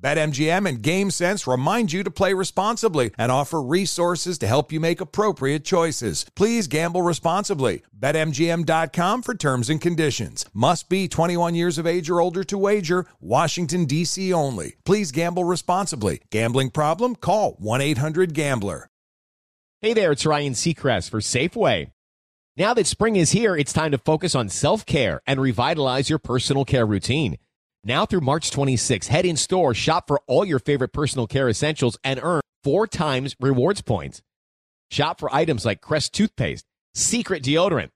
BetMGM and GameSense remind you to play responsibly and offer resources to help you make appropriate choices. Please gamble responsibly. BetMGM.com for terms and conditions. Must be 21 years of age or older to wager. Washington, D.C. only. Please gamble responsibly. Gambling problem? Call 1 800 Gambler. Hey there, it's Ryan Seacrest for Safeway. Now that spring is here, it's time to focus on self care and revitalize your personal care routine. Now through March 26, head in store, shop for all your favorite personal care essentials, and earn four times rewards points. Shop for items like Crest toothpaste, Secret deodorant,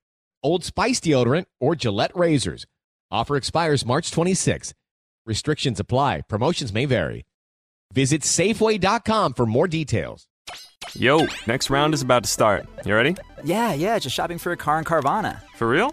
Old Spice deodorant, or Gillette razors. Offer expires March 26. Restrictions apply. Promotions may vary. Visit Safeway.com for more details. Yo, next round is about to start. You ready? Yeah, yeah, just shopping for a car in Carvana. For real?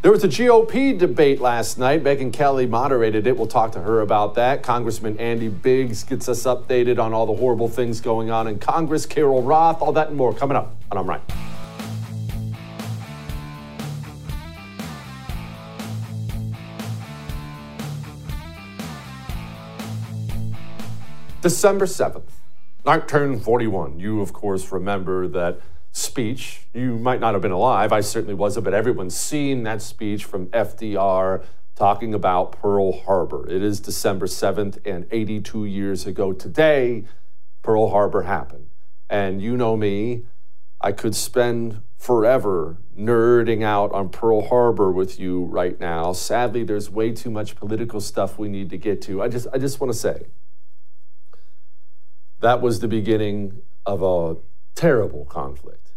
There was a GOP debate last night. Megyn Kelly moderated it. We'll talk to her about that. Congressman Andy Biggs gets us updated on all the horrible things going on in Congress. Carol Roth, all that and more coming up on I'm Right. December 7th, 1941. You, of course, remember that speech. You might not have been alive. I certainly wasn't, but everyone's seen that speech from FDR talking about Pearl Harbor. It is December 7th, and 82 years ago today, Pearl Harbor happened. And you know me, I could spend forever nerding out on Pearl Harbor with you right now. Sadly, there's way too much political stuff we need to get to. I just I just want to say that was the beginning of a terrible conflict.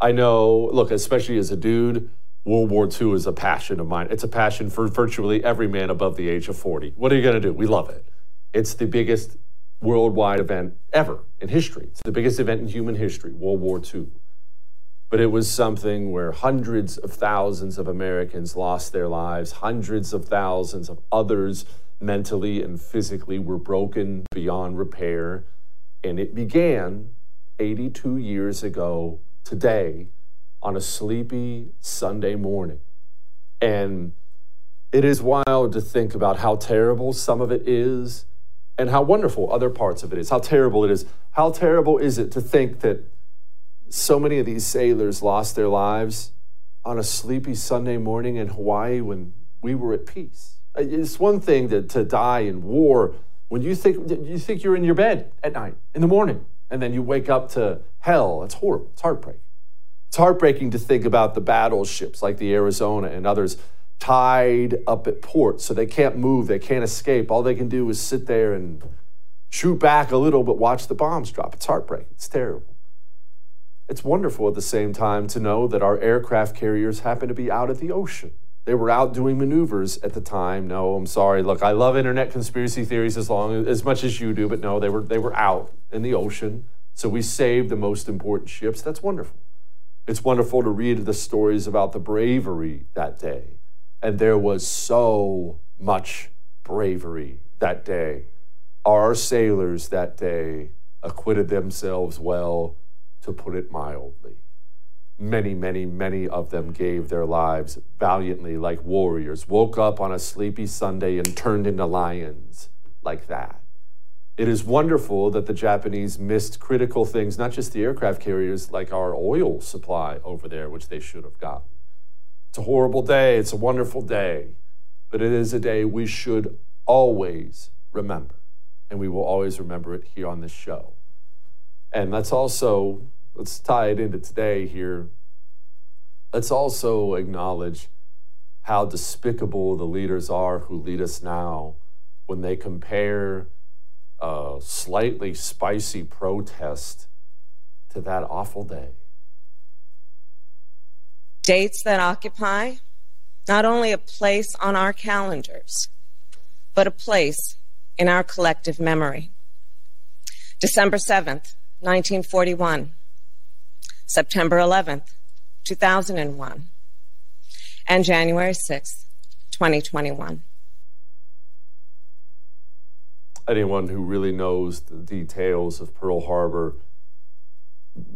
I know, look, especially as a dude, World War II is a passion of mine. It's a passion for virtually every man above the age of 40. What are you going to do? We love it. It's the biggest worldwide event ever in history. It's the biggest event in human history, World War II. But it was something where hundreds of thousands of Americans lost their lives, hundreds of thousands of others mentally and physically were broken beyond repair. And it began 82 years ago today on a sleepy Sunday morning. And it is wild to think about how terrible some of it is and how wonderful other parts of it is. How terrible it is. How terrible is it to think that so many of these sailors lost their lives on a sleepy Sunday morning in Hawaii when we were at peace? It's one thing to, to die in war when you think you think you're in your bed at night in the morning and then you wake up to hell. It's horrible. It's heartbreaking. It's heartbreaking to think about the battleships like the Arizona and others tied up at port so they can't move, they can't escape. All they can do is sit there and shoot back a little but watch the bombs drop. It's heartbreaking. It's terrible. It's wonderful at the same time to know that our aircraft carriers happen to be out at the ocean. They were out doing maneuvers at the time. No, I'm sorry. Look, I love internet conspiracy theories as long as much as you do, but no, they were they were out in the ocean. So we saved the most important ships. That's wonderful. It's wonderful to read the stories about the bravery that day And there was so much bravery that day. Our sailors that day acquitted themselves well, to put it mildly. Many, many, many of them gave their lives valiantly like warriors, woke up on a sleepy Sunday and turned into lions like that. It is wonderful that the Japanese missed critical things, not just the aircraft carriers, like our oil supply over there, which they should have gotten. It's a horrible day. It's a wonderful day. But it is a day we should always remember. And we will always remember it here on this show. And let's also, let's tie it into today here. Let's also acknowledge how despicable the leaders are who lead us now when they compare a slightly spicy protest to that awful day. Dates that occupy not only a place on our calendars, but a place in our collective memory. December 7th, 1941, September 11th, 2001, and January 6th, 2021. Anyone who really knows the details of Pearl Harbor,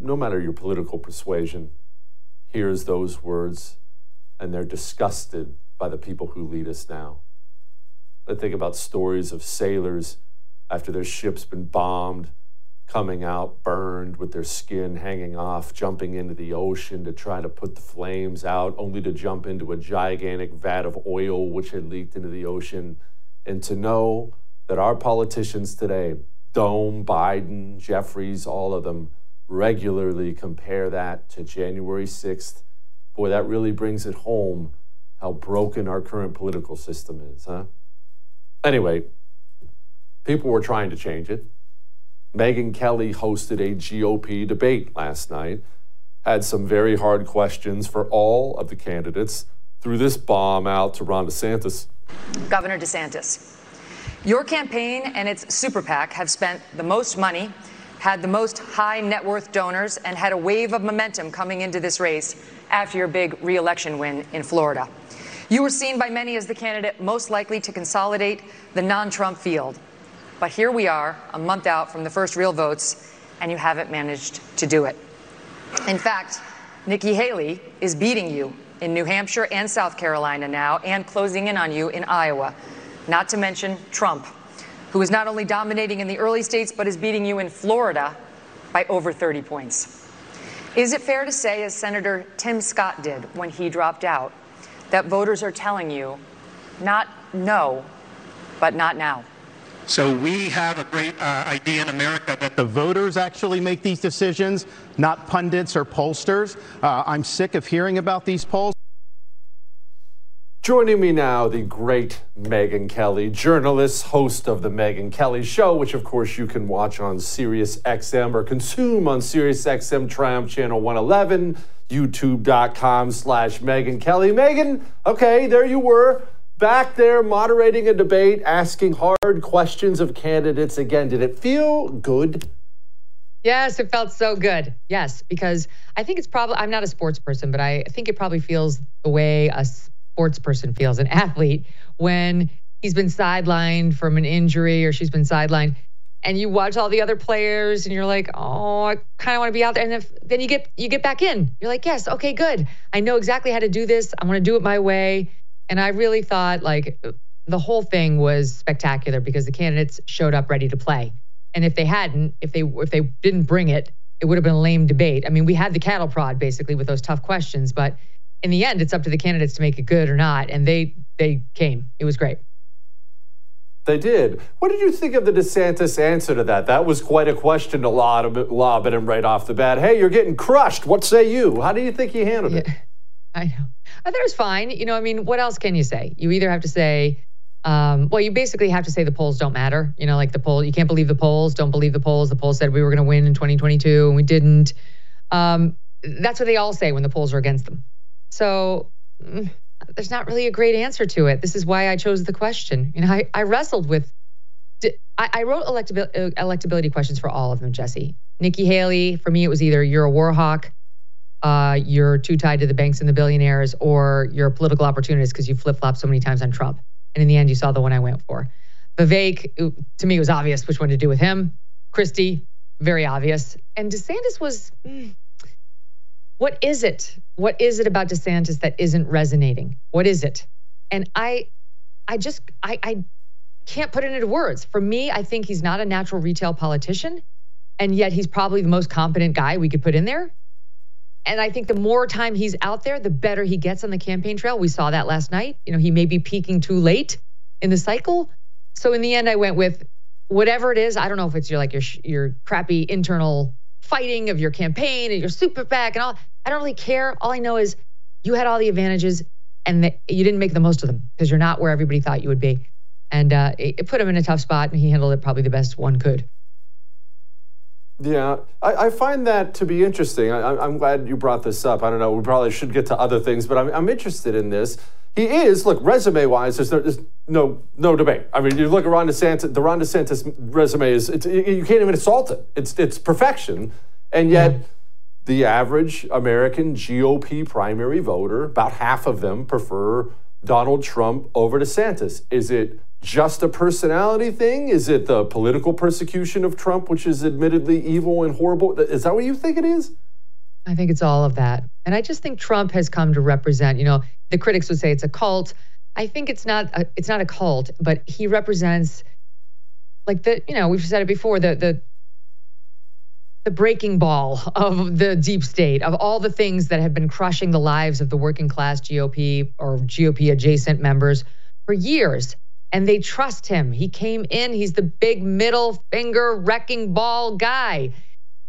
no matter your political persuasion, hears those words and they're disgusted by the people who lead us now. I think about stories of sailors after their ship's been bombed, coming out burned with their skin hanging off, jumping into the ocean to try to put the flames out, only to jump into a gigantic vat of oil which had leaked into the ocean. And to know that our politicians today, Dome, Biden, Jeffries, all of them, regularly compare that to January 6th. Boy, that really brings it home how broken our current political system is, huh? Anyway, people were trying to change it. Megyn Kelly hosted a GOP debate last night, had some very hard questions for all of the candidates, threw this bomb out to Ron DeSantis. Governor DeSantis, your campaign and its super PAC have spent the most money, had the most high net worth donors, and had a wave of momentum coming into this race after your big reelection win in Florida. You were seen by many as the candidate most likely to consolidate the non Trump field. But here we are, a month out from the first real votes, and you haven't managed to do it. In fact, Nikki Haley is beating you in New Hampshire and South Carolina now, and closing in on you in Iowa. Not to mention Trump, who is not only dominating in the early states, but is beating you in Florida by over 30 points. Is it fair to say, as Senator Tim Scott did when he dropped out, that voters are telling you not no, but not now? So we have a great uh, idea in America that the voters actually make these decisions, not pundits or pollsters. Uh, I'm sick of hearing about these polls. Joining me now, the great Megyn Kelly, journalist, host of the Megyn Kelly Show, which of course you can watch on SiriusXM or consume on Sirius XM Triumph Channel 111, YouTube.com slash Megyn Kelly. Megyn, okay, there you were back there moderating a debate, asking hard questions of candidates again. Did it feel good? Yes, it felt so good. Yes, because I think it's probably, I'm not a sports person, but I think it probably feels the way a sports person feels, an athlete, when he's been sidelined from an injury or she's been sidelined. And you watch all the other players and you're like, oh, I kind of want to be out there. And if, then you get you get back in. You're like, yes, okay, good. I know exactly how to do this. I want to do it my way. And I really thought like the whole thing was spectacular because the candidates showed up ready to play. And if they hadn't, if they if they didn't bring it, it would have been a lame debate. I mean, we had the cattle prod basically with those tough questions, but in the end, it's up to the candidates to make it good or not. And they they came. It was great. They did. What did you think of the DeSantis answer to that? That was quite a question to lob, lob at him right off the bat. Hey, you're getting crushed. What say you? How do you think he handled yeah, it? I know. I thought it was fine. You know, I mean, what else can you say? You either have to say, um, well, you basically have to say the polls don't matter. You know, like the poll, you can't believe the polls, don't believe the polls. The polls said we were going to win in 2022 and we didn't. Um, that's what they all say when the polls are against them. So mm, there's not really a great answer to it. This is why I chose the question. You know, I, I wrestled with, I, I wrote electabil- uh, electability questions for all of them, Jesse. Nikki Haley, for me, it was either you're a war hawk uh, you're too tied to the banks and the billionaires, or you're a political opportunist because you flip flop so many times on Trump. And in the end, you saw the one I went for. Vivek, to me, it was obvious which one to do with him. Christie, very obvious. And DeSantis was, mm, what is it? What is it about DeSantis that isn't resonating? What is it? And I, I just, I, I can't put it into words. For me, I think he's not a natural retail politician, and yet he's probably the most competent guy we could put in there. And I think the more time he's out there, the better he gets on the campaign trail. We saw that last night. You know, he may be peaking too late in the cycle. So in the end, I went with whatever it is. I don't know if it's your like your your crappy internal fighting of your campaign and your super PAC and all. I don't really care. All I know is you had all the advantages and that you didn't make the most of them because you're not where everybody thought you would be. And uh, it, it put him in a tough spot, and he handled it probably the best one could. Yeah, I, I, find that to be interesting. I, am glad you brought this up. I don't know, we probably should get to other things, but I'm, I'm interested in this. He is, look, resume wise, there's no, there's no, no debate. I mean, you look at Ron DeSantis, the Ron DeSantis resume is, you can't even assault it. It's, it's perfection. And yet, mm-hmm. the average American GOP primary voter, about half of them prefer Donald Trump over DeSantis. Is it just a personality thing? Is it the political persecution of Trump, which is admittedly evil and horrible? Is that what you think it is? I think it's all of that. And I just think Trump has come to represent, you know, the critics would say it's a cult. I think it's not a, it's not a cult, but he represents like the, you know, we've said it before, the the the breaking ball of the deep state, of all the things that have been crushing the lives of the working class GOP or GOP adjacent members for years and they trust him. He came in, he's the big middle finger wrecking ball guy.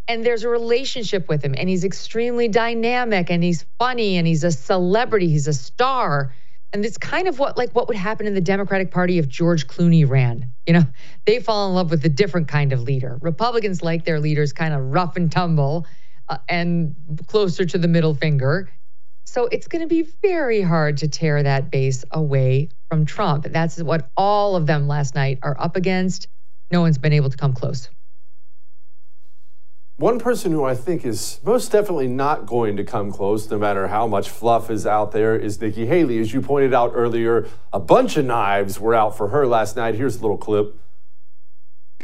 And there's a relationship with him, and he's extremely dynamic and he's funny and he's a celebrity, he's a star. And it's kind of what like what would happen in the Democratic Party if George Clooney ran. You know, they fall in love with a different kind of leader. Republicans like their leaders kind of rough and tumble uh, and closer to the middle finger. So it's going to be very hard to tear that base away from Trump. That's what all of them last night are up against. No one's been able to come close. One person who I think is most definitely not going to come close, no matter how much fluff is out there, is Nikki Haley. As you pointed out earlier, a bunch of knives were out for her last night. Here's a little clip.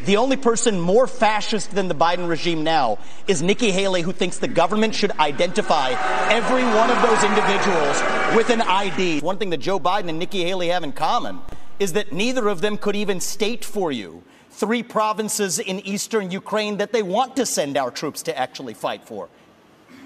The only person more fascist than the Biden regime now is Nikki Haley, who thinks the government should identify every one of those individuals with an ID. One thing that Joe Biden and Nikki Haley have in common is that neither of them could even state for you three provinces in eastern Ukraine that they want to send our troops to actually fight for.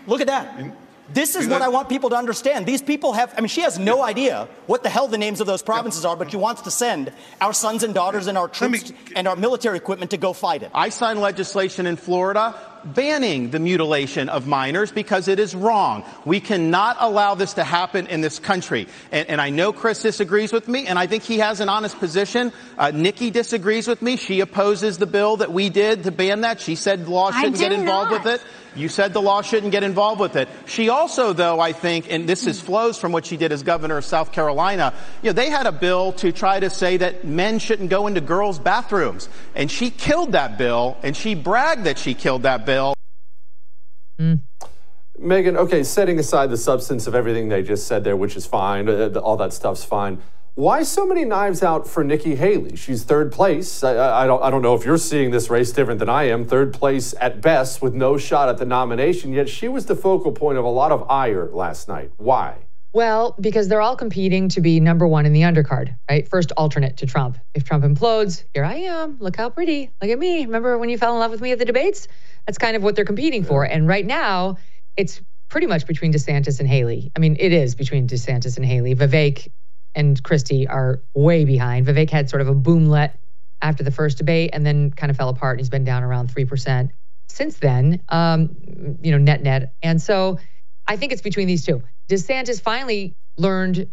Look at that. This is what I want people to understand. These people have, I mean, she has no idea what the hell the names of those provinces are, but she wants to send our sons and daughters and our troops and our military equipment to go fight it. I signed legislation in Florida banning the mutilation of minors because it is wrong. We cannot allow this to happen in this country. And, and I know Chris disagrees with me, and I think he has an honest position. Uh, Nikki disagrees with me. She opposes the bill that we did to ban that. She said the law shouldn't get involved not. with it. You said the law shouldn't get involved with it. She also, though, I think, and this is flows from what she did as governor of South Carolina, you know, they had a bill to try to say that men shouldn't go into girls' bathrooms. And she killed that bill, and she bragged that she killed that bill. Mm. Megyn, okay, setting aside the substance of everything they just said there, which is fine, uh, all that stuff's fine. Why so many knives out for Nikki Haley? She's third place. I, I, don't, I don't know if you're seeing this race different than I am. Third place at best with no shot at the nomination, yet she was the focal point of a lot of ire last night. Why? Well, because they're all competing to be number one in the undercard, right? First alternate to Trump. If Trump implodes, here I am. Look how pretty. Look at me. Remember when you fell in love with me at the debates? That's kind of what they're competing for. And right now, it's pretty much between DeSantis and Haley. I mean, it is between DeSantis and Haley. Vivek and Christie are way behind. Vivek had sort of a boomlet after the first debate and then kind of fell apart. And he's been down around 3% since then, um, you know, net net. And so I think it's between these two. DeSantis finally learned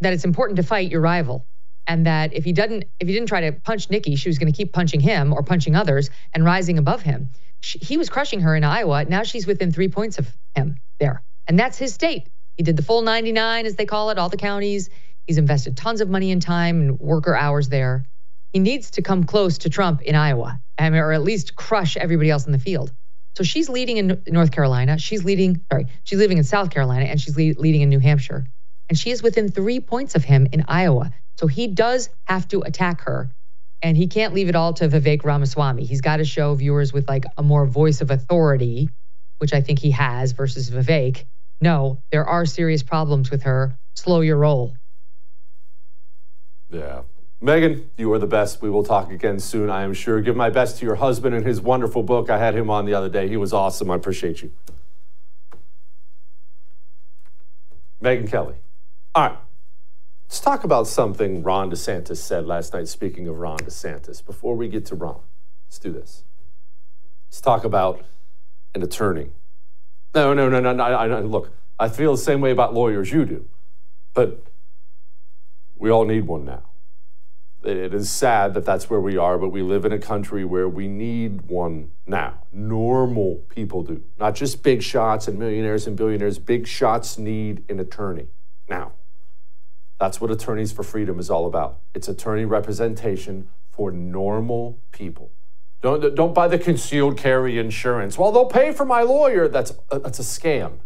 that it's important to fight your rival and that if he doesn't if he didn't try to punch Nikki, she was going to keep punching him or punching others and rising above him. She, he was crushing her in Iowa. Now she's within 3 points of him there. And that's his state. He did the full 99 as they call it, all the counties. He's invested tons of money and time and worker hours there. He needs to come close to Trump in Iowa, or at least crush everybody else in the field. So she's leading in North Carolina. She's leading, sorry, she's leading in South Carolina and she's lead, leading in New Hampshire. And she is within three points of him in Iowa. So he does have to attack her. And he can't leave it all to Vivek Ramaswamy. He's got to show viewers with like a more voice of authority, which I think he has versus Vivek. No, there are serious problems with her. Slow your roll. Yeah. Megyn, you are the best. We will talk again soon, I am sure. Give my best to your husband and his wonderful book. I had him on the other day. He was awesome. I appreciate you. Megyn Kelly. All right. Let's talk about something Ron DeSantis said last night, speaking of Ron DeSantis. Before we get to Ron, let's do this. Let's talk about an attorney. No, no, no, no, no. I, I, look, I feel the same way about lawyers you do, but we all need one now. It is sad that that's where we are, but we live in a country where we need one now. Normal people do, not just big shots and millionaires and billionaires. Big shots need an attorney now. That's what Attorneys for Freedom is all about. It's attorney representation for normal people. Don't, don't buy the concealed carry insurance. Well, they'll pay for my lawyer. That's, that's a scam.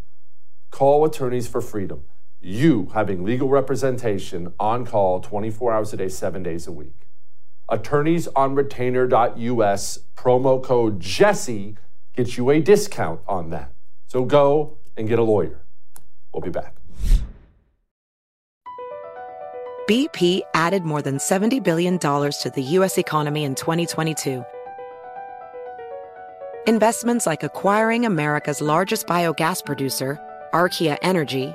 Call Attorneys for Freedom you having legal representation on call 24 hours a day, seven days a week. Attorneys on retainer.us promo code Jesse gets you a discount on that. So go and get a lawyer. We'll be back. BP added more than $70 billion to the U.S. economy in 2022. Investments like acquiring America's largest biogas producer, Archaea Energy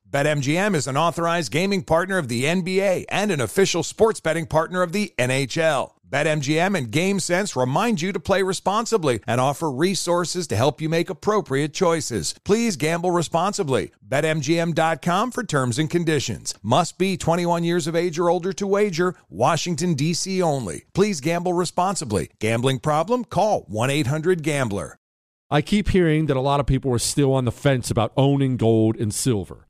BetMGM is an authorized gaming partner of the NBA and an official sports betting partner of the NHL. BetMGM and GameSense remind you to play responsibly and offer resources to help you make appropriate choices. Please gamble responsibly. BetMGM.com for terms and conditions. Must be 21 years of age or older to wager. Washington, D.C. only. Please gamble responsibly. Gambling problem? Call 1 800 Gambler. I keep hearing that a lot of people are still on the fence about owning gold and silver.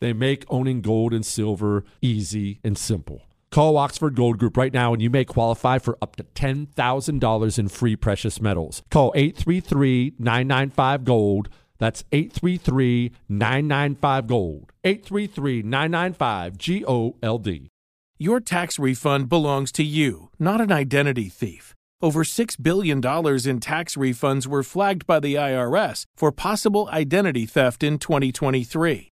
They make owning gold and silver easy and simple. Call Oxford Gold Group right now and you may qualify for up to $10,000 in free precious metals. Call 833 995 Gold. That's 833 995 Gold. 833 995 G O L D. Your tax refund belongs to you, not an identity thief. Over $6 billion in tax refunds were flagged by the IRS for possible identity theft in 2023.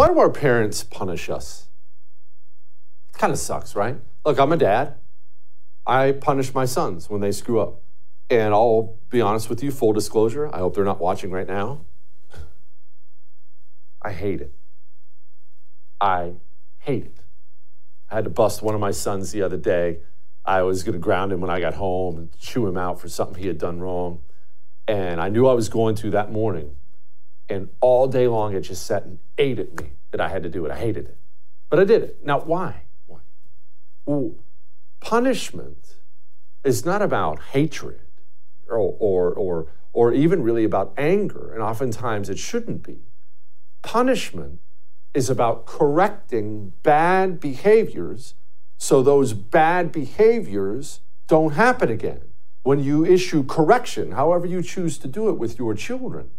Why do our parents punish us? It kind of sucks, right? Look, I'm a dad. I punish my sons when they screw up. And I'll be honest with you, full disclosure, I hope they're not watching right now. I hate it. I hate it. I had to bust one of my sons the other day. I was going to ground him when I got home and chew him out for something he had done wrong. And I knew I was going to that morning. And all day long, it just sat and ate at me that I had to do it. I hated it. But I did it. Now, why? Why? Well, punishment is not about hatred or, or, or, or even really about anger. And oftentimes it shouldn't be. Punishment is about correcting bad behaviors so those bad behaviors don't happen again. When you issue correction, however you choose to do it with your children,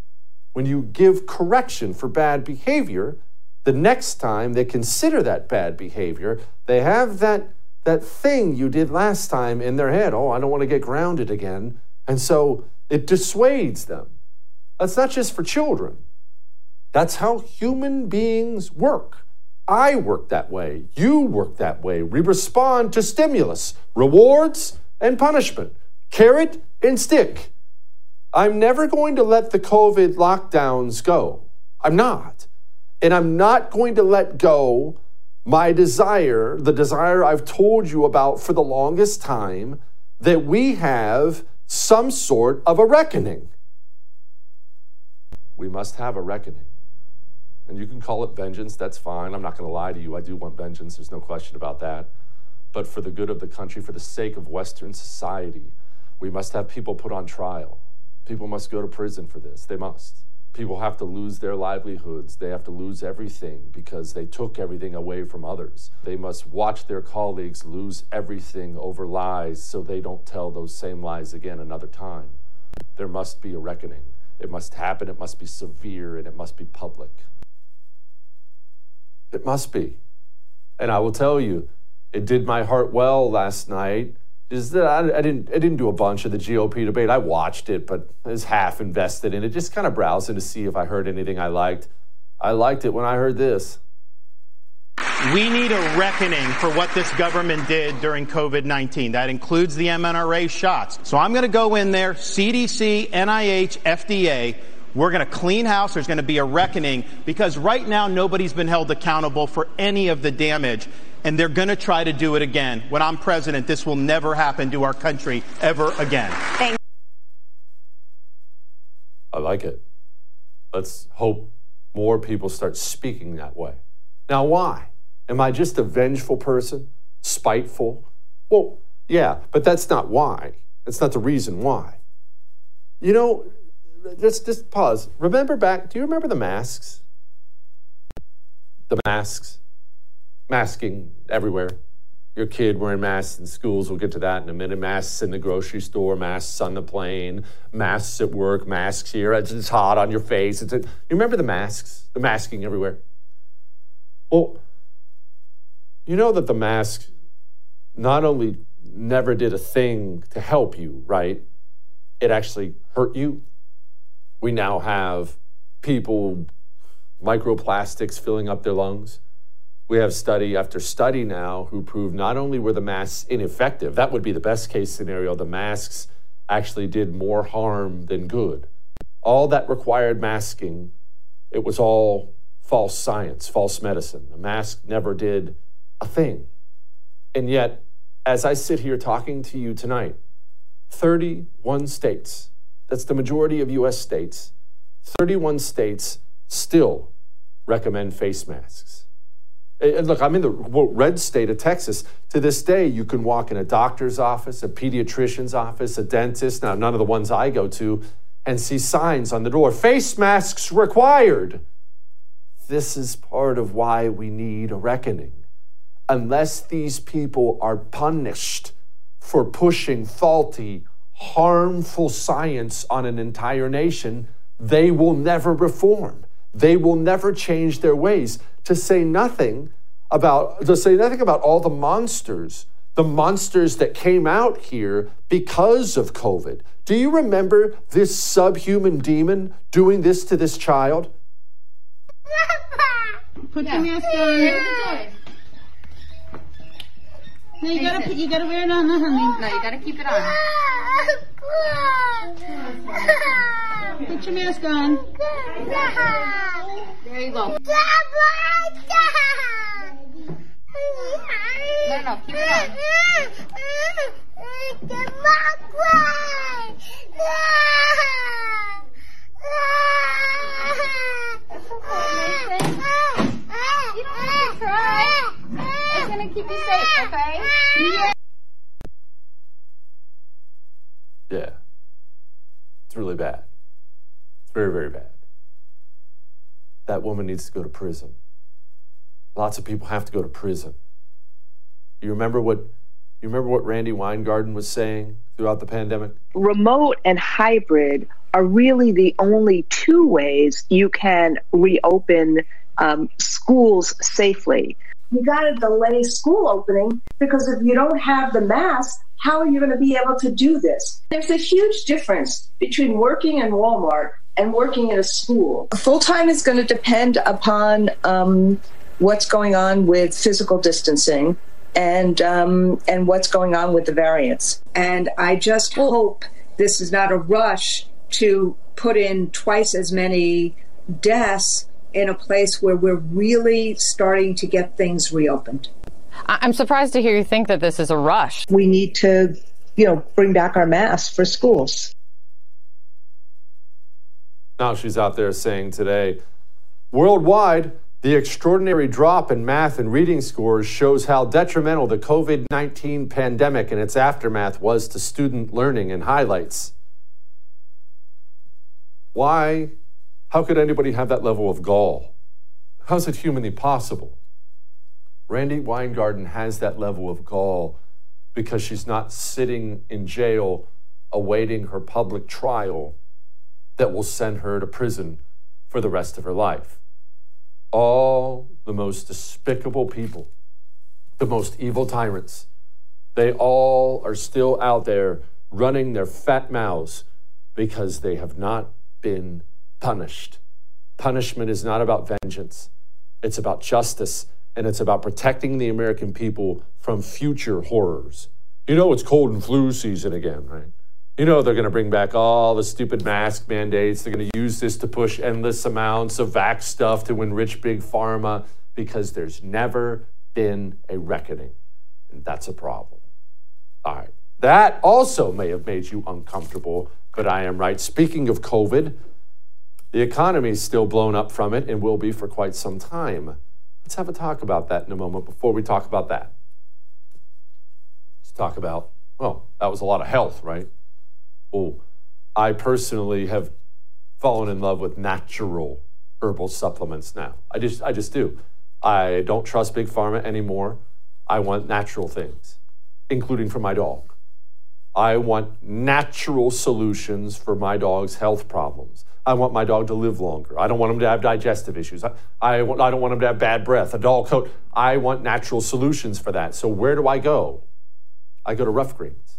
when you give correction for bad behavior, the next time they consider that bad behavior, they have that, that thing you did last time in their head. Oh, I don't want to get grounded again. And so it dissuades them. That's not just for children. That's how human beings work. I work that way. You work that way. We respond to stimulus, rewards, and punishment, carrot and stick. I'm never going to let the COVID lockdowns go. I'm not. And I'm not going to let go my desire, the desire I've told you about for the longest time, that we have some sort of a reckoning. We must have a reckoning. And you can call it vengeance, that's fine. I'm not going to lie to you. I do want vengeance, there's no question about that. But for the good of the country, for the sake of Western society, we must have people put on trial. People must go to prison for this. They must. People have to lose their livelihoods. They have to lose everything because they took everything away from others. They must watch their colleagues lose everything over lies so they don't tell those same lies again another time. There must be a reckoning. It must happen, it must be severe, and it must be public. It must be. And I will tell you, it did my heart well last night. Is that I, I, didn't I didn't do a bunch of the GOP debate. I watched it, but I was half invested in it, just kind of browsing to see if I heard anything I liked. I liked it when I heard this. We need a reckoning for what this government did during COVID 19. That includes the mRNA shots. So I'm going to go in there, CDC, NIH, FDA, we're going to clean house. There's going to be a reckoning because right now nobody's been held accountable for any of the damage. And they're going to try to do it again. When I'm president, this will never happen to our country ever again. Thank I like it. Let's hope more people start speaking that way. Now, why? Am I just a vengeful person? Spiteful? Well, yeah, but that's not why. That's not the reason why. You know, just just pause. Remember back? Do you remember the masks? The masks, masking everywhere. Your kid wearing masks in schools. We'll get to that in a minute. Masks in the grocery store, masks on the plane, masks at work, masks here. It's, it's hot on your face. It's a, you remember the masks? The masking everywhere. Well, you know that the mask not only never did a thing to help you, right? It actually hurt you we now have people, microplastics filling up their lungs. We have study after study now who prove not only were the masks ineffective, that would be the best case scenario, the masks actually did more harm than good. All that required masking, it was all false science, false medicine. The mask never did a thing. And yet, as I sit here talking to you tonight, 31 states that's the majority of US states, 31 states still recommend face masks. And look, I'm in the red state of Texas. To this day, you can walk in a doctor's office, a pediatrician's office, a dentist, now none of the ones I go to, and see signs on the door face masks required. This is part of why we need a reckoning. Unless these people are punished for pushing faulty, harmful science on an entire nation, they will never reform. They will never change their ways. To say nothing about, to say nothing about all the monsters, the monsters that came out here because of COVID. Do you remember this subhuman demon doing this to this child? Put your mask on. No, you gotta put, you gotta wear it on, no, honey. No, you gotta keep it on. Put your mask on. There you go. No, no, keep it on. Keep you safe, okay? Yeah. Yeah. It's really bad. Very, very bad. That woman needs to go to prison. Lots of people have to go to prison. You remember what you remember what Randi Weingarten was saying throughout the pandemic? remote and hybrid are really the only two ways you can reopen um, schools safely. You got to delay school opening because if you don't have the mask, how are you going to be able to do this? There's a huge difference between working in Walmart and working in a school. Full time is going to depend upon um, what's going on with physical distancing and um, and what's going on with the variants. And I just hope this is not a rush to put in twice as many deaths in a place where we're really starting to get things reopened. I'm surprised to hear you think that this is a rush. We need to, you know, bring back our masks for schools. Now she's out there saying today, worldwide, the extraordinary drop in math and reading scores shows how detrimental the COVID 19 pandemic and its aftermath was to student learning and highlights. Why? How could anybody have that level of gall? How's it humanly possible? Randi Weingarten has that level of gall because she's not sitting in jail awaiting her public trial that will send her to prison for the rest of her life. All the most despicable people, the most evil tyrants, they all are still out there running their fat mouths because they have not been punished. Punishment is not about vengeance, it's about justice and it's about protecting the American people from future horrors. You know, it's cold and flu season again, right? You know, they're going to bring back all the stupid mask mandates. They're going to use this to push endless amounts of vax stuff to enrich big pharma because there's never been a reckoning. And that's a problem. All right. That also may have made you uncomfortable, but I am right. Speaking of COVID, the economy is still blown up from it and will be for quite some time. Let's have a talk about that in a moment before we talk about that. Let's talk about, well, that was a lot of health, right? Well, I personally have fallen in love with natural herbal supplements now. I just I just do. I don't trust big pharma anymore. I want natural things, including for my dog. I want natural solutions for my dog's health problems. I want my dog to live longer. I don't want him to have digestive issues. I, I, I don't want him to have bad breath, a dull coat. I want natural solutions for that. So where do I go? I go to Ruff Greens.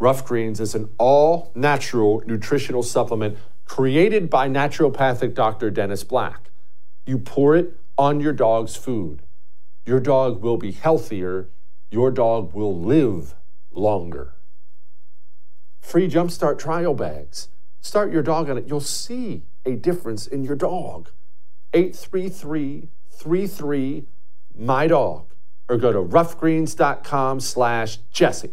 Ruff Greens is an all natural nutritional supplement created by naturopathic Dr. Dennis Black. You pour it on your dog's food. Your dog will be healthier. Your dog will live longer. Free Jumpstart trial bags. Start your dog on it. You'll see a difference in your dog. 833 33 my dog or go to ruffgreens.com slash Jesse.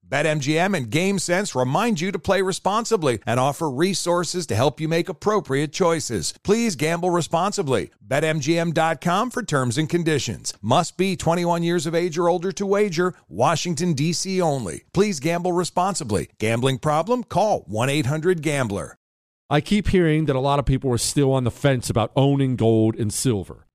BetMGM and GameSense remind you to play responsibly and offer resources to help you make appropriate choices. Please gamble responsibly. BetMGM.com for terms and conditions. Must be 21 years of age or older to wager. Washington, D.C. only. Please gamble responsibly. Gambling problem? Call 1 800 Gambler. I keep hearing that a lot of people are still on the fence about owning gold and silver.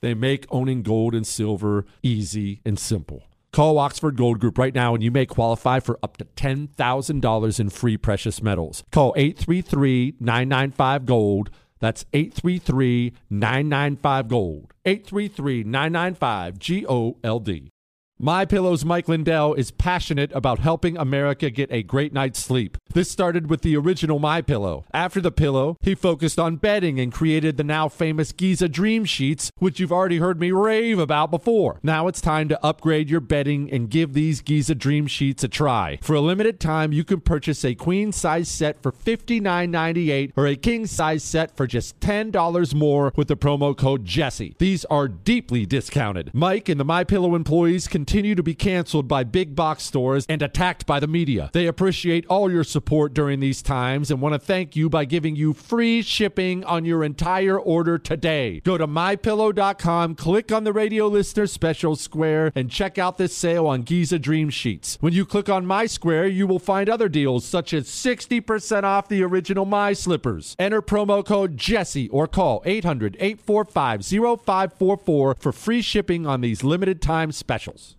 They make owning gold and silver easy and simple. Call Oxford Gold Group right now and you may qualify for up to $10,000 in free precious metals. Call 833 995 Gold. That's 833 995 Gold. 833 995 G O L D. My Pillow's Mike Lindell is passionate about helping America get a great night's sleep. This started with the original My Pillow. After the pillow, he focused on bedding and created the now famous Giza Dream Sheets, which you've already heard me rave about before. Now it's time to upgrade your bedding and give these Giza Dream Sheets a try. For a limited time, you can purchase a queen size set for $59.98 or a king size set for just $10 more with the promo code Jesse. These are deeply discounted. Mike and the My Pillow employees continue to be canceled by big box stores and attacked by the media. They appreciate all your support during these times and want to thank you by giving you free shipping on your entire order today. Go to mypillow.com, click on the radio listener special square, and check out this sale on Giza Dream Sheets. When you click on My Square, you will find other deals such as 60% off the original My Slippers. Enter promo code Jesse or call 800 845 0544 for free shipping on these limited time specials.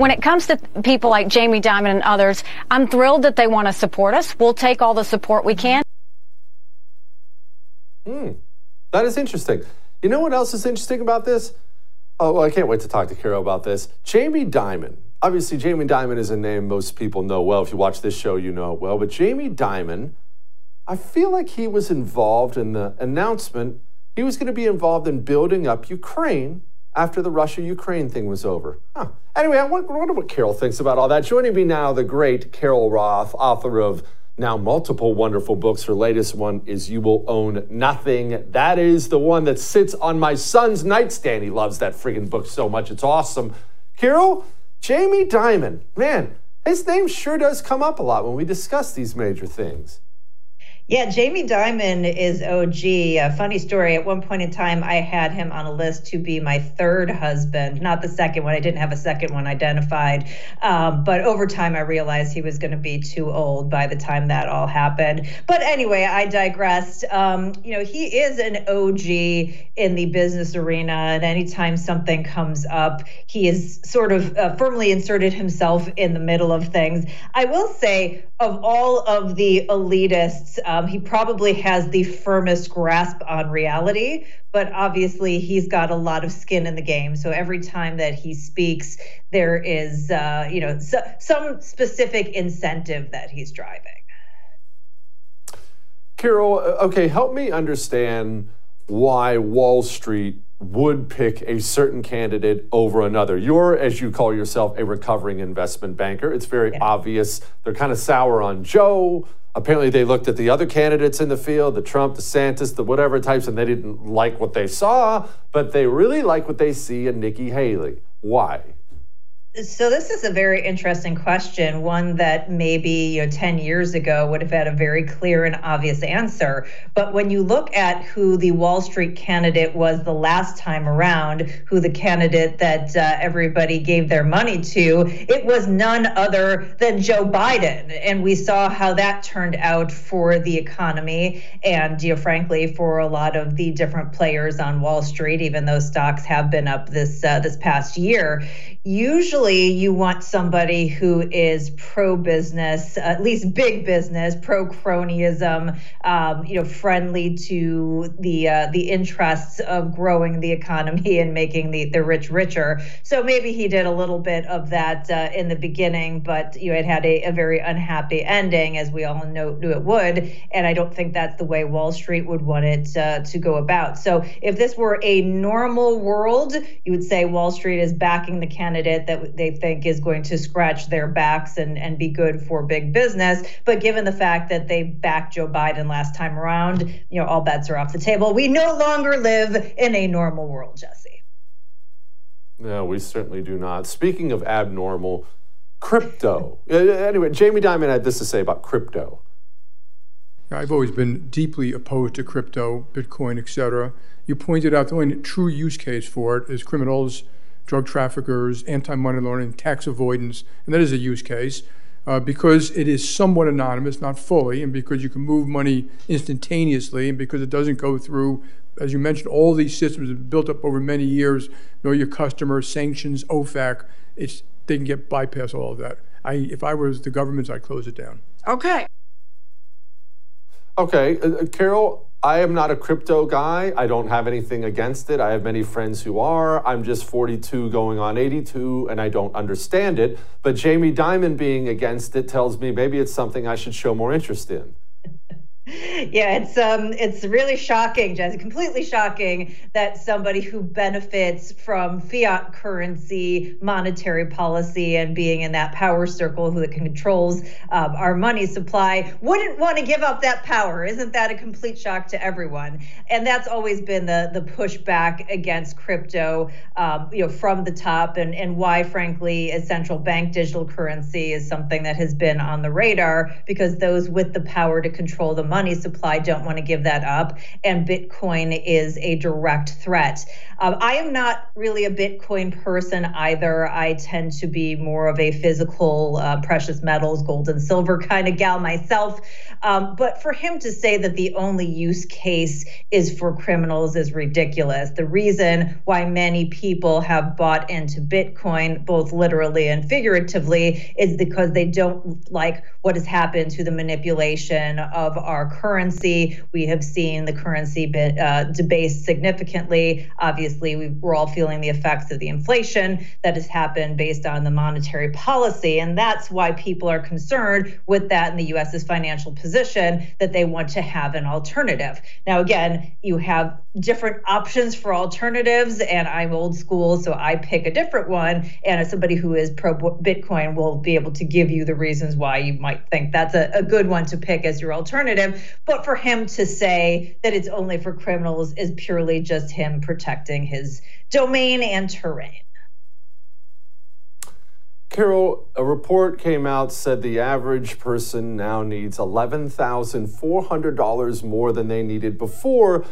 When it comes to people like Jamie Dimon and others, I'm thrilled that they want to support us. We'll take all the support we can. Hmm. That is interesting. You know what else is interesting about this? Oh, well, I can't wait to talk to Carol about this. Jamie Dimon. Obviously, Jamie Dimon is a name most people know well. If you watch this show, you know it well. But Jamie Dimon, I feel like he was involved in the announcement. He was going to be involved in building up Ukraine after the Russia Ukraine thing was over. Huh. Anyway, I wonder what Carol thinks about all that. Joining me now, the great Carol Roth, author of now multiple wonderful books. Her latest one is You Will Own Nothing. That is the one that sits on my son's nightstand. He loves that friggin' book so much. It's awesome. Carol, Jamie Dimon, man, his name sure does come up a lot when we discuss these major things. Yeah, Jamie Dimon is OG. A funny story. At one point in time, I had him on a list to be my third husband, not the second one. I didn't have a second one identified. Um, but over time, I realized he was going to be too old by the time that all happened. But anyway, I digressed. Um, you know, he is an OG in the business arena. And anytime something comes up, he is sort of uh, firmly inserted himself in the middle of things. I will say, of all of the elitists, um, he probably has the firmest grasp on reality, but obviously he's got a lot of skin in the game. So every time that he speaks, there is, uh, you know, so, some specific incentive that he's driving. Carol, uh, okay, help me understand why Wall Street would pick a certain candidate over another. You're, as you call yourself, a recovering investment banker. It's very yeah. obvious. They're kind of sour on Joe. Apparently, they looked at the other candidates in the field, the Trump, the DeSantis, the whatever types, and they didn't like what they saw, but they really like what they see in Nikki Haley. Why? So this is a very interesting question, one that maybe you know 10 years ago would have had a very clear and obvious answer. But when you look at who the Wall Street candidate was the last time around, who the candidate that uh, everybody gave their money to, it was none other than Joe Biden. And we saw how that turned out for the economy and you know frankly for a lot of the different players on Wall Street, even though stocks have been up this uh, this past year. Usually, you want somebody who is pro business, at least big business, pro cronyism, um, you know, friendly to the uh, the interests of growing the economy and making the the rich richer. So maybe he did a little bit of that uh, in the beginning, but you know, it had a, a very unhappy ending, as we all know knew it would. And I don't think that's the way Wall Street would want it uh, to go about. So if this were a normal world, you would say Wall Street is backing the candidate candidate that they think is going to scratch their backs and, and be good for big business. But given the fact that they backed Joe Biden last time around, you know, all bets are off the table. We no longer live in a normal world, Jesse. No, we certainly do not. Speaking of abnormal, crypto. Uh, anyway, Jamie Dimon had this to say about crypto. I've always been deeply opposed to crypto, Bitcoin, etc. You pointed out the only true use case for it is criminals drug traffickers, anti money laundering, tax avoidance, and that is a use case. Uh, because it is somewhat anonymous, not fully, and because you can move money instantaneously, and because it doesn't go through, as you mentioned, all these systems have built up over many years, know your customer, sanctions, OFAC, it's, they can get bypass all of that. I, if I was the government, I'd close it down. Okay. Okay, uh, uh Carol, I am not a crypto guy. I don't have anything against it. I have many friends who are. I'm just 42 going on 82 and I don't understand it. But Jamie Dimon being against it tells me maybe it's something I should show more interest in yeah, it's um it's really shocking, Jesse, completely shocking that somebody who benefits from fiat currency monetary policy and being in that power circle who controls um, our money supply wouldn't want to give up that power. Isn't that a complete shock to everyone? And that's always been the the pushback against crypto, um, you know, from the top, and and why, frankly, a central bank digital currency is something that has been on the radar because those with the power to control the money supply don't want to give that up. And Bitcoin is a direct threat. Um, I am not really a Bitcoin person either. I tend to be more of a physical uh, precious metals, gold and silver kind of gal myself. Um, but for him to say that the only use case is for criminals is ridiculous. The reason why many people have bought into Bitcoin, both literally and figuratively, is because they don't like what has happened to the manipulation of our currency. We have seen the currency be, uh, debased significantly. Obviously, we, we're all feeling the effects of the inflation that has happened based on the monetary policy. And that's why people are concerned with that in the US's financial position that they want to have an alternative. Now, again, you have different options for alternatives, and I'm old school, so I pick a different one. And as somebody who is pro Bitcoin will be able to give you the reasons why you might think that's a, a good one to pick as your alternative. But for him to say that it's only for criminals is purely just him protecting his domain and terrain. Carol, a report came out said the average person now needs $11,400 more than they needed before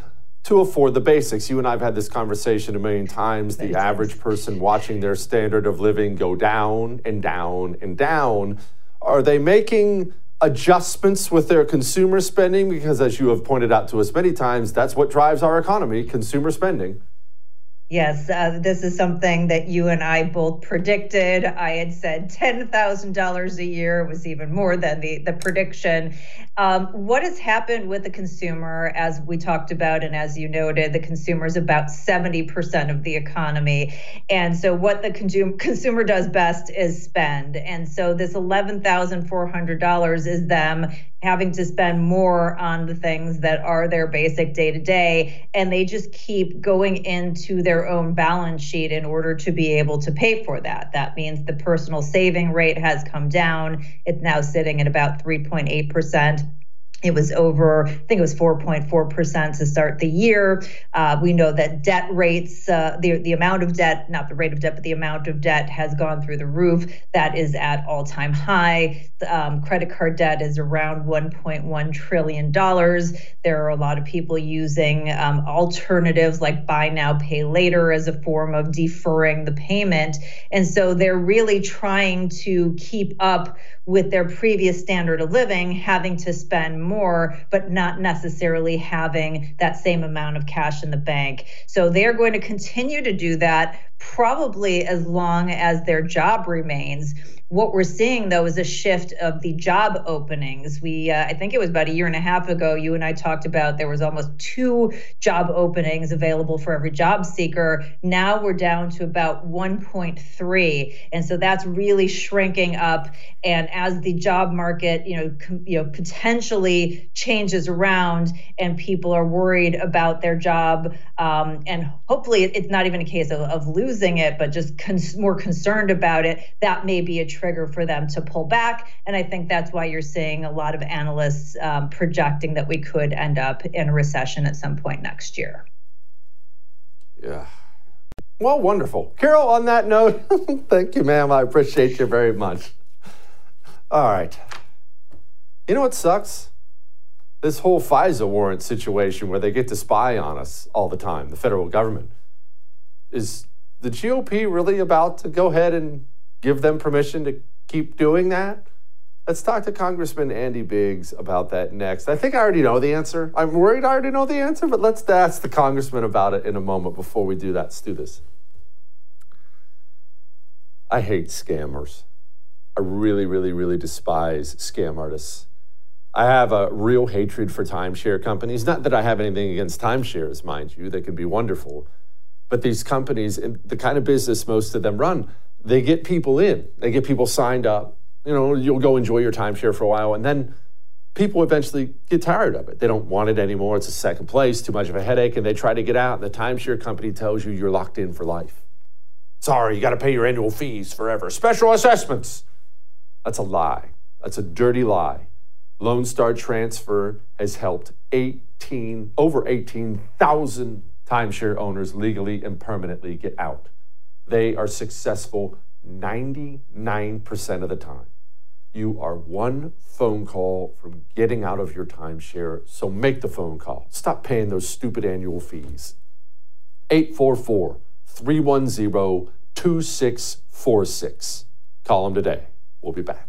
to afford the basics. You and I have had this conversation a million times. The average person watching their standard of living go down and down and down. Are they making adjustments with their consumer spending? Because, as you have pointed out to us many times, that's what drives our economy consumer spending. Yes, uh, this is something that you and I both predicted. I had said $10,000 a year was even more than the, the prediction. Um, what has happened with the consumer, as we talked about, and as you noted, the consumer is about 70% of the economy. And so, what the consumer, consumer does best is spend. And so, this $11,400 is them having to spend more on the things that are their basic day to day. And they just keep going into their own balance sheet in order to be able to pay for that. That means the personal saving rate has come down. It's now sitting at about 3.8%. It was over, I think it was 4.4% to start the year. Uh, we know that debt rates, uh, the, the amount of debt, not the rate of debt, but the amount of debt has gone through the roof. That is at all time high. Um, credit card debt is around $1.1 trillion. There are a lot of people using um, alternatives like buy now, pay later as a form of deferring the payment. And so they're really trying to keep up with their previous standard of living, having to spend more, but not necessarily having that same amount of cash in the bank. So they're going to continue to do that probably as long as their job remains. What we're seeing, though, is a shift of the job openings. We, uh, I think it was about a year and a half ago, you and I talked about there was almost two job openings available for every job seeker. Now we're down to about 1.3, and so that's really shrinking up. And as the job market, you know, com- you know, potentially changes around, and people are worried about their job, um, and hopefully it's not even a case of, of losing it, but just cons- more concerned about it. That may be a trigger for them to pull back. And I think that's why you're seeing a lot of analysts um, projecting that we could end up in a recession at some point next year. Yeah. Well, wonderful. Carol, on that note, thank you, ma'am. I appreciate you very much. All right. You know what sucks? This whole FISA warrant situation where they get to spy on us all the time, the federal government. Is the GOP really about to go ahead and give them permission to keep doing that? Let's talk to Congressman Andy Biggs about that next. I think I already know the answer. I'm worried I already know the answer, but let's ask the congressman about it in a moment before we do that. Let's do this. I hate scammers. I really, really, really despise scam artists. I have a real hatred for timeshare companies. Not that I have anything against timeshares, mind you, they can be wonderful. But these companies, the kind of business most of them run, they get people in, they get people signed up. You know, you'll go enjoy your timeshare for a while, and then people eventually get tired of it. They don't want it anymore. It's a second place, too much of a headache, and they try to get out. And the timeshare company tells you you're locked in for life. Sorry, you got to pay your annual fees forever. Special assessments. That's a lie. That's a dirty lie. Lone Star Transfer has helped 18 over 18,000 timeshare owners legally and permanently get out. They are successful 99% of the time. You are one phone call from getting out of your timeshare, so make the phone call. Stop paying those stupid annual fees. 844 310 2646. Call them today. We'll be back.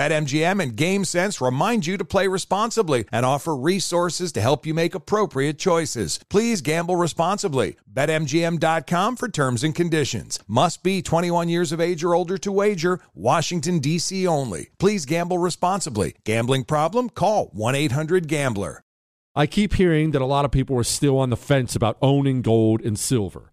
BetMGM and GameSense remind you to play responsibly and offer resources to help you make appropriate choices. Please gamble responsibly. BetMGM.com for terms and conditions. Must be 21 years of age or older to wager. Washington, D.C. only. Please gamble responsibly. Gambling problem? Call 1 800 Gambler. I keep hearing that a lot of people are still on the fence about owning gold and silver.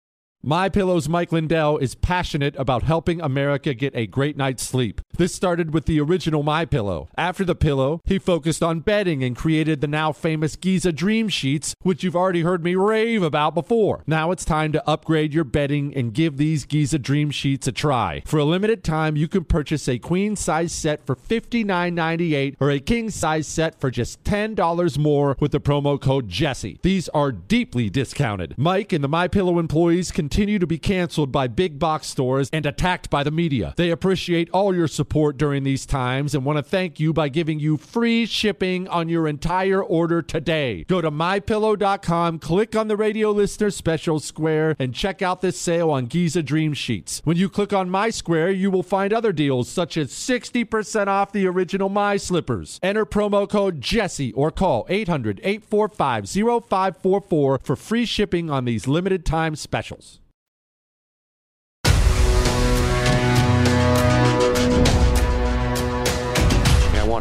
My Pillow's Mike Lindell is passionate about helping America get a great night's sleep. This started with the original My Pillow. After the pillow, he focused on bedding and created the now famous Giza Dream Sheets, which you've already heard me rave about before. Now it's time to upgrade your bedding and give these Giza Dream Sheets a try. For a limited time, you can purchase a queen size set for $59.98 or a king size set for just $10 more with the promo code Jesse. These are deeply discounted. Mike and the My Pillow employees can continue to be canceled by big box stores and attacked by the media. They appreciate all your support during these times and want to thank you by giving you free shipping on your entire order today. Go to mypillow.com, click on the radio listener special square, and check out this sale on Giza Dream Sheets. When you click on My Square, you will find other deals such as 60% off the original My Slippers. Enter promo code Jesse or call 800 845 0544 for free shipping on these limited time specials.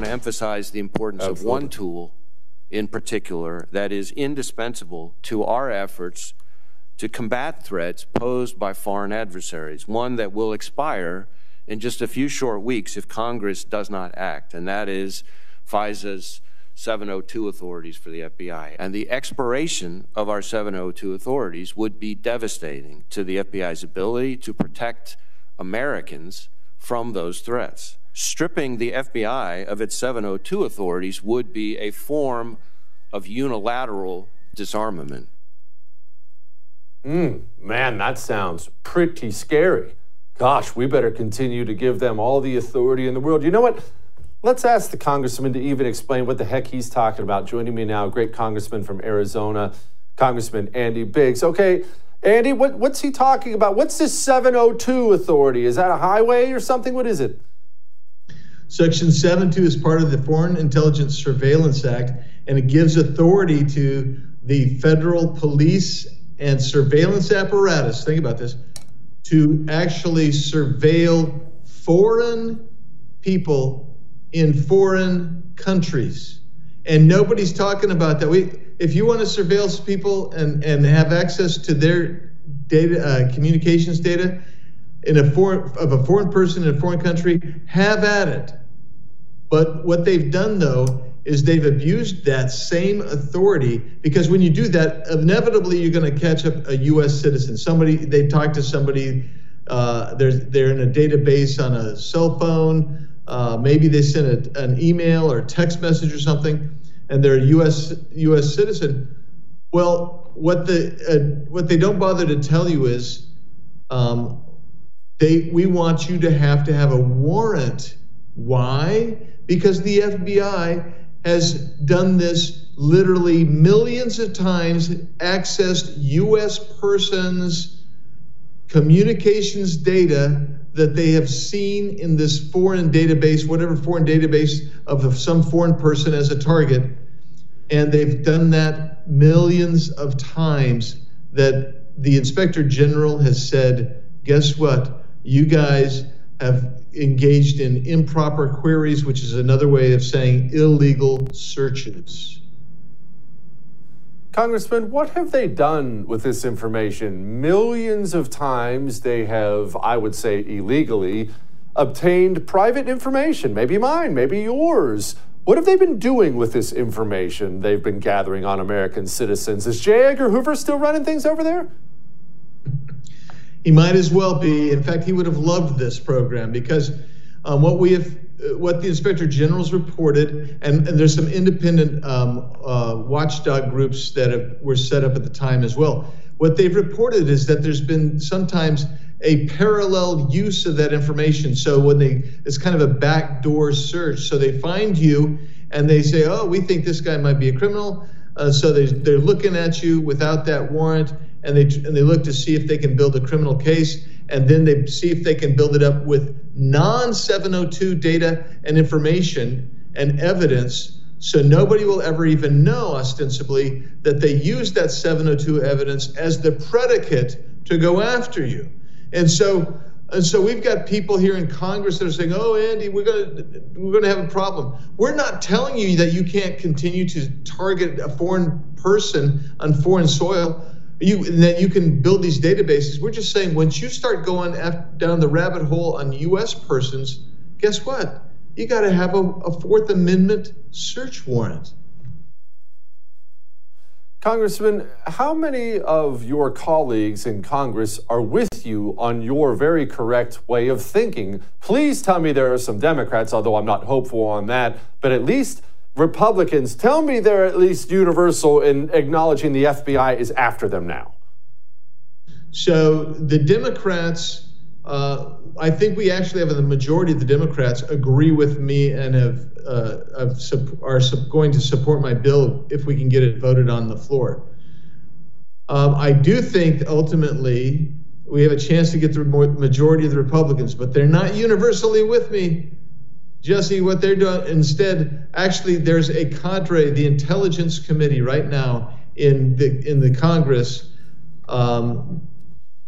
Want to emphasize the importance of one tool in particular that is indispensable to our efforts to combat threats posed by foreign adversaries, one that will expire in just a few short weeks if Congress does not act, and that is FISA's 702 authorities for the FBI. And the expiration of our 702 authorities would be devastating to the FBI's ability to protect Americans from those threats. Stripping the FBI of its 702 authorities would be a form of unilateral disarmament. Mm, man, that sounds pretty scary. Gosh, we better continue to give them all the authority in the world. You know what? Let's ask the congressman to even explain what the heck he's talking about. Joining me now, great congressman from Arizona, Congressman Andy Biggs. Okay, Andy, what, what's he talking about? What's this 702 authority? Is that a highway or something? What is it? Section 72 is part of the Foreign Intelligence Surveillance Act, and it gives authority to the federal police and surveillance apparatus. Think about this to actually surveil foreign people in foreign countries. And nobody's talking about that. We, if you want to surveil people and, and have access to their data, uh, communications data in a foreign of a foreign person in a foreign country, have at it. But what they've done though is they've abused that same authority because when you do that, inevitably you're going to catch up a U.S. citizen. Somebody they talk to somebody, uh, they're they're in a database on a cell phone. Uh, maybe they sent a, an email or text message or something, and they're a U.S. U.S. citizen. Well, what the uh, what they don't bother to tell you is, um, they we want you to have to have a warrant. Why? Because the FBI has done this literally millions of times, accessed U.S. persons' communications data that they have seen in this foreign database, whatever foreign database of some foreign person as a target. And they've done that millions of times that the inspector general has said, guess what? You guys have engaged in improper queries, which is another way of saying illegal searches. Congressman, what have they done with this information? Millions of times they have, I would say illegally, obtained private information, maybe mine, maybe yours. What have they been doing with this information they've been gathering on American citizens? Is J. Edgar Hoover still running things over there? He might as well be. In fact, he would have loved this program because um, what we have what the inspector general's reported, and, and there's some independent um, uh, watchdog groups that have, were set up at the time as well. What they've reported is that there's been sometimes a parallel use of that information. So when they, it's kind of a backdoor search. So they find you and they say, oh, we think this guy might be a criminal. Uh, so they, they're looking at you without that warrant and they, and they look to see if they can build a criminal case. And then they see if they can build it up with non 702 data and information and evidence so nobody will ever even know, ostensibly, that they used that 702 evidence as the predicate to go after you. And so, and so we've got people here in Congress that are saying, "Oh, Andy, we're to we're to have a problem." We're not telling you that you can't continue to target a foreign person on foreign soil. You and that you can build these databases. We're just saying once you start going down the rabbit hole on U.S. persons, guess what? You got to have a, a Fourth Amendment search warrant. Congressman, how many of your colleagues in Congress are with you on your very correct way of thinking? Please tell me there are some Democrats, although I'm not hopeful on that, but at least Republicans, tell me they're at least universal in acknowledging the FBI is after them now. So the Democrats, uh, I think we actually have the majority of the Democrats agree with me and have uh, of, are going to support my bill if we can get it voted on the floor. Um, I do think ultimately we have a chance to get the majority of the Republicans, but they're not universally with me. Jesse, what they're doing instead, actually, there's a cadre, the Intelligence Committee, right now in the in the Congress. Um,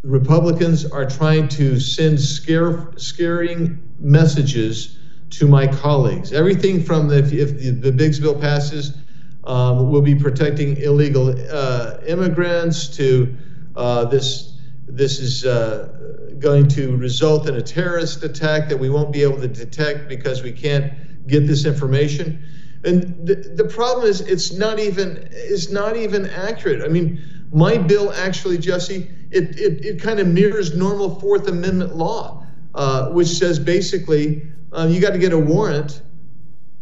Republicans are trying to send scare, scaring messages to my colleagues. Everything from the, if, if the, the Biggs bill passes, um, we'll be protecting illegal uh, immigrants. To uh, this, this is uh, going to result in a terrorist attack that we won't be able to detect because we can't get this information. And the, the problem is, it's not even it's not even accurate. I mean, my bill actually, Jesse, it it, it kind of mirrors normal Fourth Amendment law, uh, which says basically um, you got to get a warrant.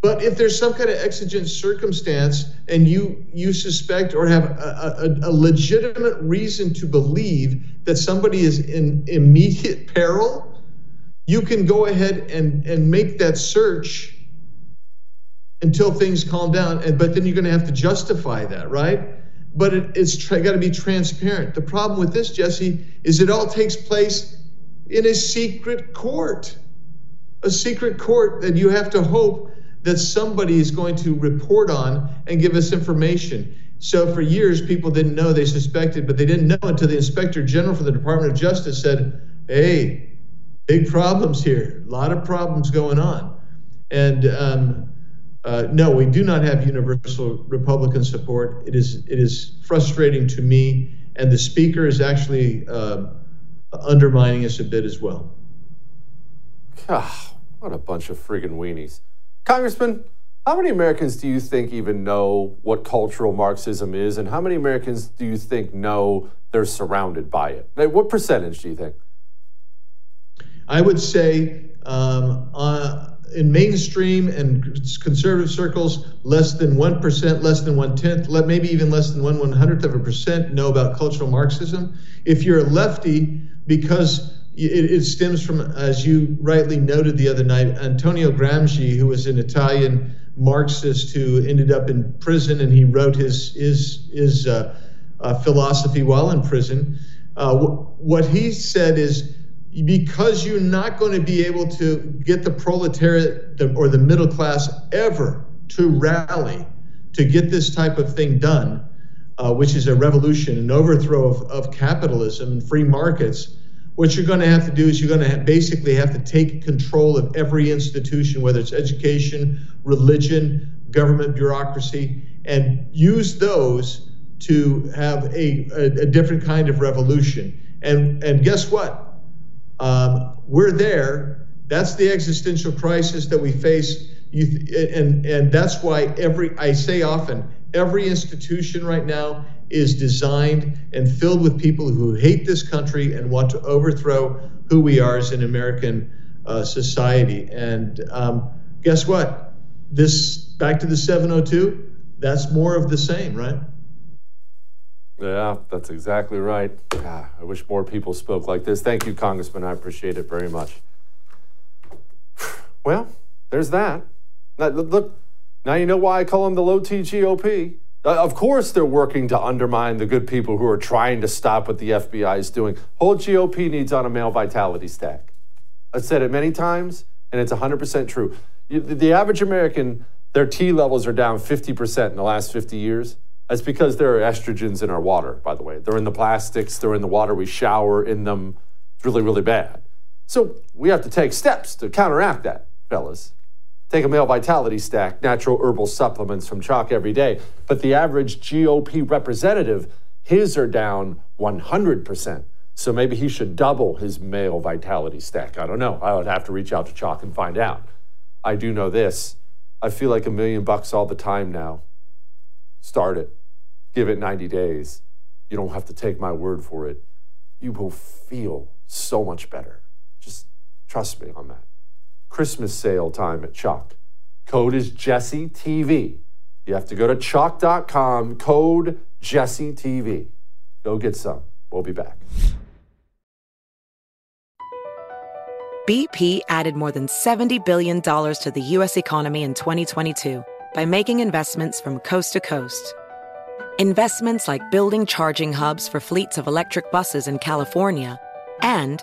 But if there's some kind of exigent circumstance and you you suspect or have a, a, a legitimate reason to believe that somebody is in immediate peril, you can go ahead and, and make that search until things calm down. And but then you're going to have to justify that, right? But it, it's tra- got to be transparent. The problem with this, Jesse, is it all takes place in a secret court a secret court that you have to hope that somebody is going to report on and give us information. So for years, people didn't know, they suspected, but they didn't know until the inspector general for the Department of Justice said, hey, big problems here, a lot of problems going on. And um, uh, no, we do not have universal Republican support. It is, it is frustrating to me, and the speaker is actually uh, undermining us a bit as well. Ah, what a bunch of friggin' weenies. Congressman, how many Americans do you think even know what cultural Marxism is, and how many Americans do you think know they're surrounded by it? Like, what percentage do you think? I would say um, uh, in mainstream and conservative circles, less than 1%, less than one tenth, maybe even less than one one hundredth of a percent know about cultural Marxism. If you're a lefty, because it, it, stems from, as you rightly noted the other night, Antonio Gramsci, who was an Italian Marxist who ended up in prison, and he wrote his his his uh, uh, philosophy while in prison. Uh, what he said is, because you're not going to be able to get the proletariat or the middle class ever to rally to get this type of thing done, uh, which is a revolution, an overthrow of, of capitalism and free markets what you're going to have to do is you're going to have basically have to take control of every institution, whether it's education, religion, government bureaucracy, and use those to have a, a, a different kind of revolution. And, and guess what? Um, we're there. That's the existential crisis that we face. You, and, and that's why every, I say often, every institution right now is designed and filled with people who hate this country and want to overthrow who we are as an American uh, society. And um, guess what? This back to the 702, that's more of the same, right? Yeah, that's exactly right. I wish more people spoke like this. Thank you, Congressman. I appreciate it very much. Well, there's that. Now, look, now you know why I call them the low T GOP. Uh, of course, they're working to undermine the good people who are trying to stop what the FBI is doing. Whole GOP needs on a male vitality stack. I've said it many times, and it's 100% true. The average American, their T levels are down 50% in the last 50 years. That's because there are estrogens in our water, by the way. They're in the plastics, they're in the water we shower in them. It's really, really bad. So we have to take steps to counteract that, fellas. Take a male vitality stack, natural herbal supplements from Choq every day. But the average GOP representative, his are down 100%. So maybe he should double his male vitality stack. I don't know. I would have to reach out to Choq and find out. I do know this. I feel like a million bucks all the time now. Start it. Give it 90 days. You don't have to take my word for it. You will feel so much better. Just trust me on that. Christmas sale time at Choq. Code is Jesse TV. You have to go to choq.com, code Jesse TV. Go get some. We'll be back. BP added more than $70 billion to the U.S. economy in 2022 by making investments from coast to coast. Investments like building charging hubs for fleets of electric buses in California and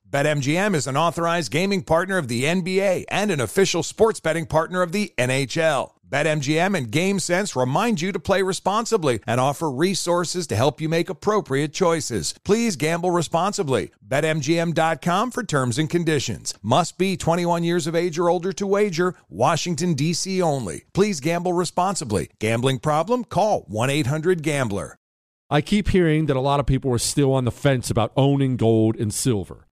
BetMGM is an authorized gaming partner of the NBA and an official sports betting partner of the NHL. BetMGM and GameSense remind you to play responsibly and offer resources to help you make appropriate choices. Please gamble responsibly. BetMGM.com for terms and conditions. Must be 21 years of age or older to wager. Washington, D.C. only. Please gamble responsibly. Gambling problem? Call 1 800 Gambler. I keep hearing that a lot of people are still on the fence about owning gold and silver.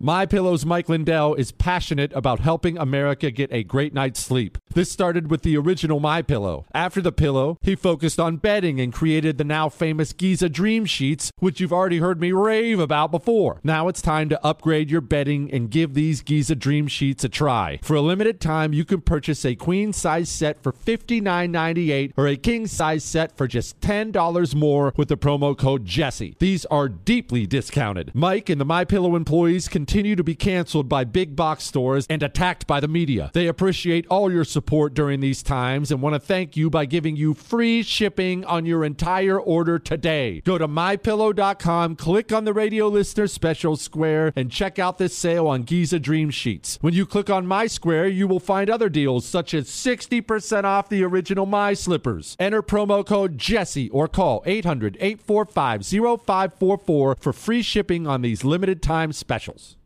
My Pillow's Mike Lindell is passionate about helping America get a great night's sleep. This started with the original My Pillow. After the pillow, he focused on bedding and created the now famous Giza Dream Sheets, which you've already heard me rave about before. Now it's time to upgrade your bedding and give these Giza Dream Sheets a try. For a limited time, you can purchase a queen size set for $59.98 or a king size set for just $10 more with the promo code Jesse. These are deeply discounted. Mike and the My Pillow employees continue to be canceled by big box stores and attacked by the media. They appreciate all your support during these times and want to thank you by giving you free shipping on your entire order today. Go to mypillow.com, click on the radio listener special square, and check out this sale on Giza Dream Sheets. When you click on My Square, you will find other deals such as 60% off the original My Slippers. Enter promo code Jesse or call 800 845 0544 for free shipping on these limited time specials.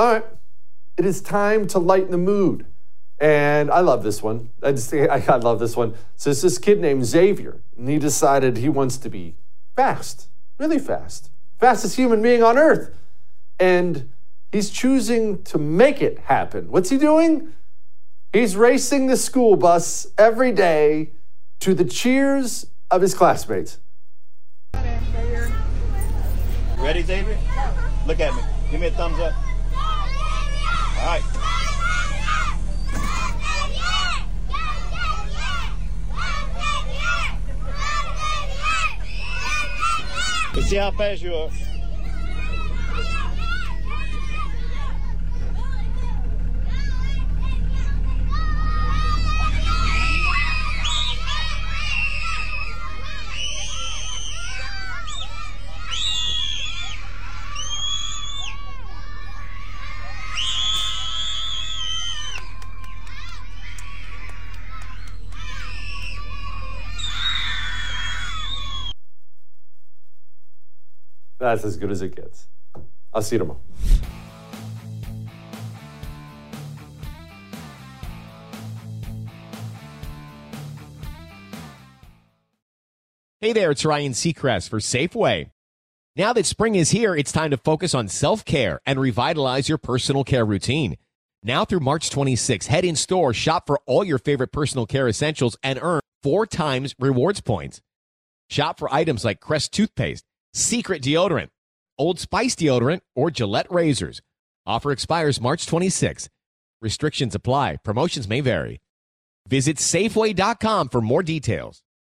All right. It is time to lighten the mood. And I love this one. I just I, I love this one. So it's this kid named Xavier, and he decided he wants to be fast, really fast, fastest human being on earth. And he's choosing to make it happen. What's he doing? He's racing the school bus every day to the cheers of his classmates. Ready, Xavier? Look at me. Give me a thumbs up. All right. Let's see That's as good as it gets. I'll see you tomorrow. Hey there, it's Ryan Seacrest for Safeway. Now that spring is here, it's time to focus on self care and revitalize your personal care routine. Now through March 26, head in store, shop for all your favorite personal care essentials, and earn four times rewards points. Shop for items like Crest toothpaste, Secret deodorant, Old Spice deodorant, or Gillette razors. Offer expires March 26. Restrictions apply. Promotions may vary. Visit Safeway.com for more details.